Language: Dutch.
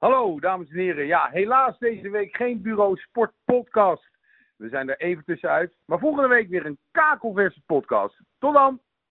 Hallo, dames en heren. Ja, helaas deze week geen Bureau Sport podcast. We zijn er even tussenuit. Maar volgende week weer een kakelverse podcast. Tot dan!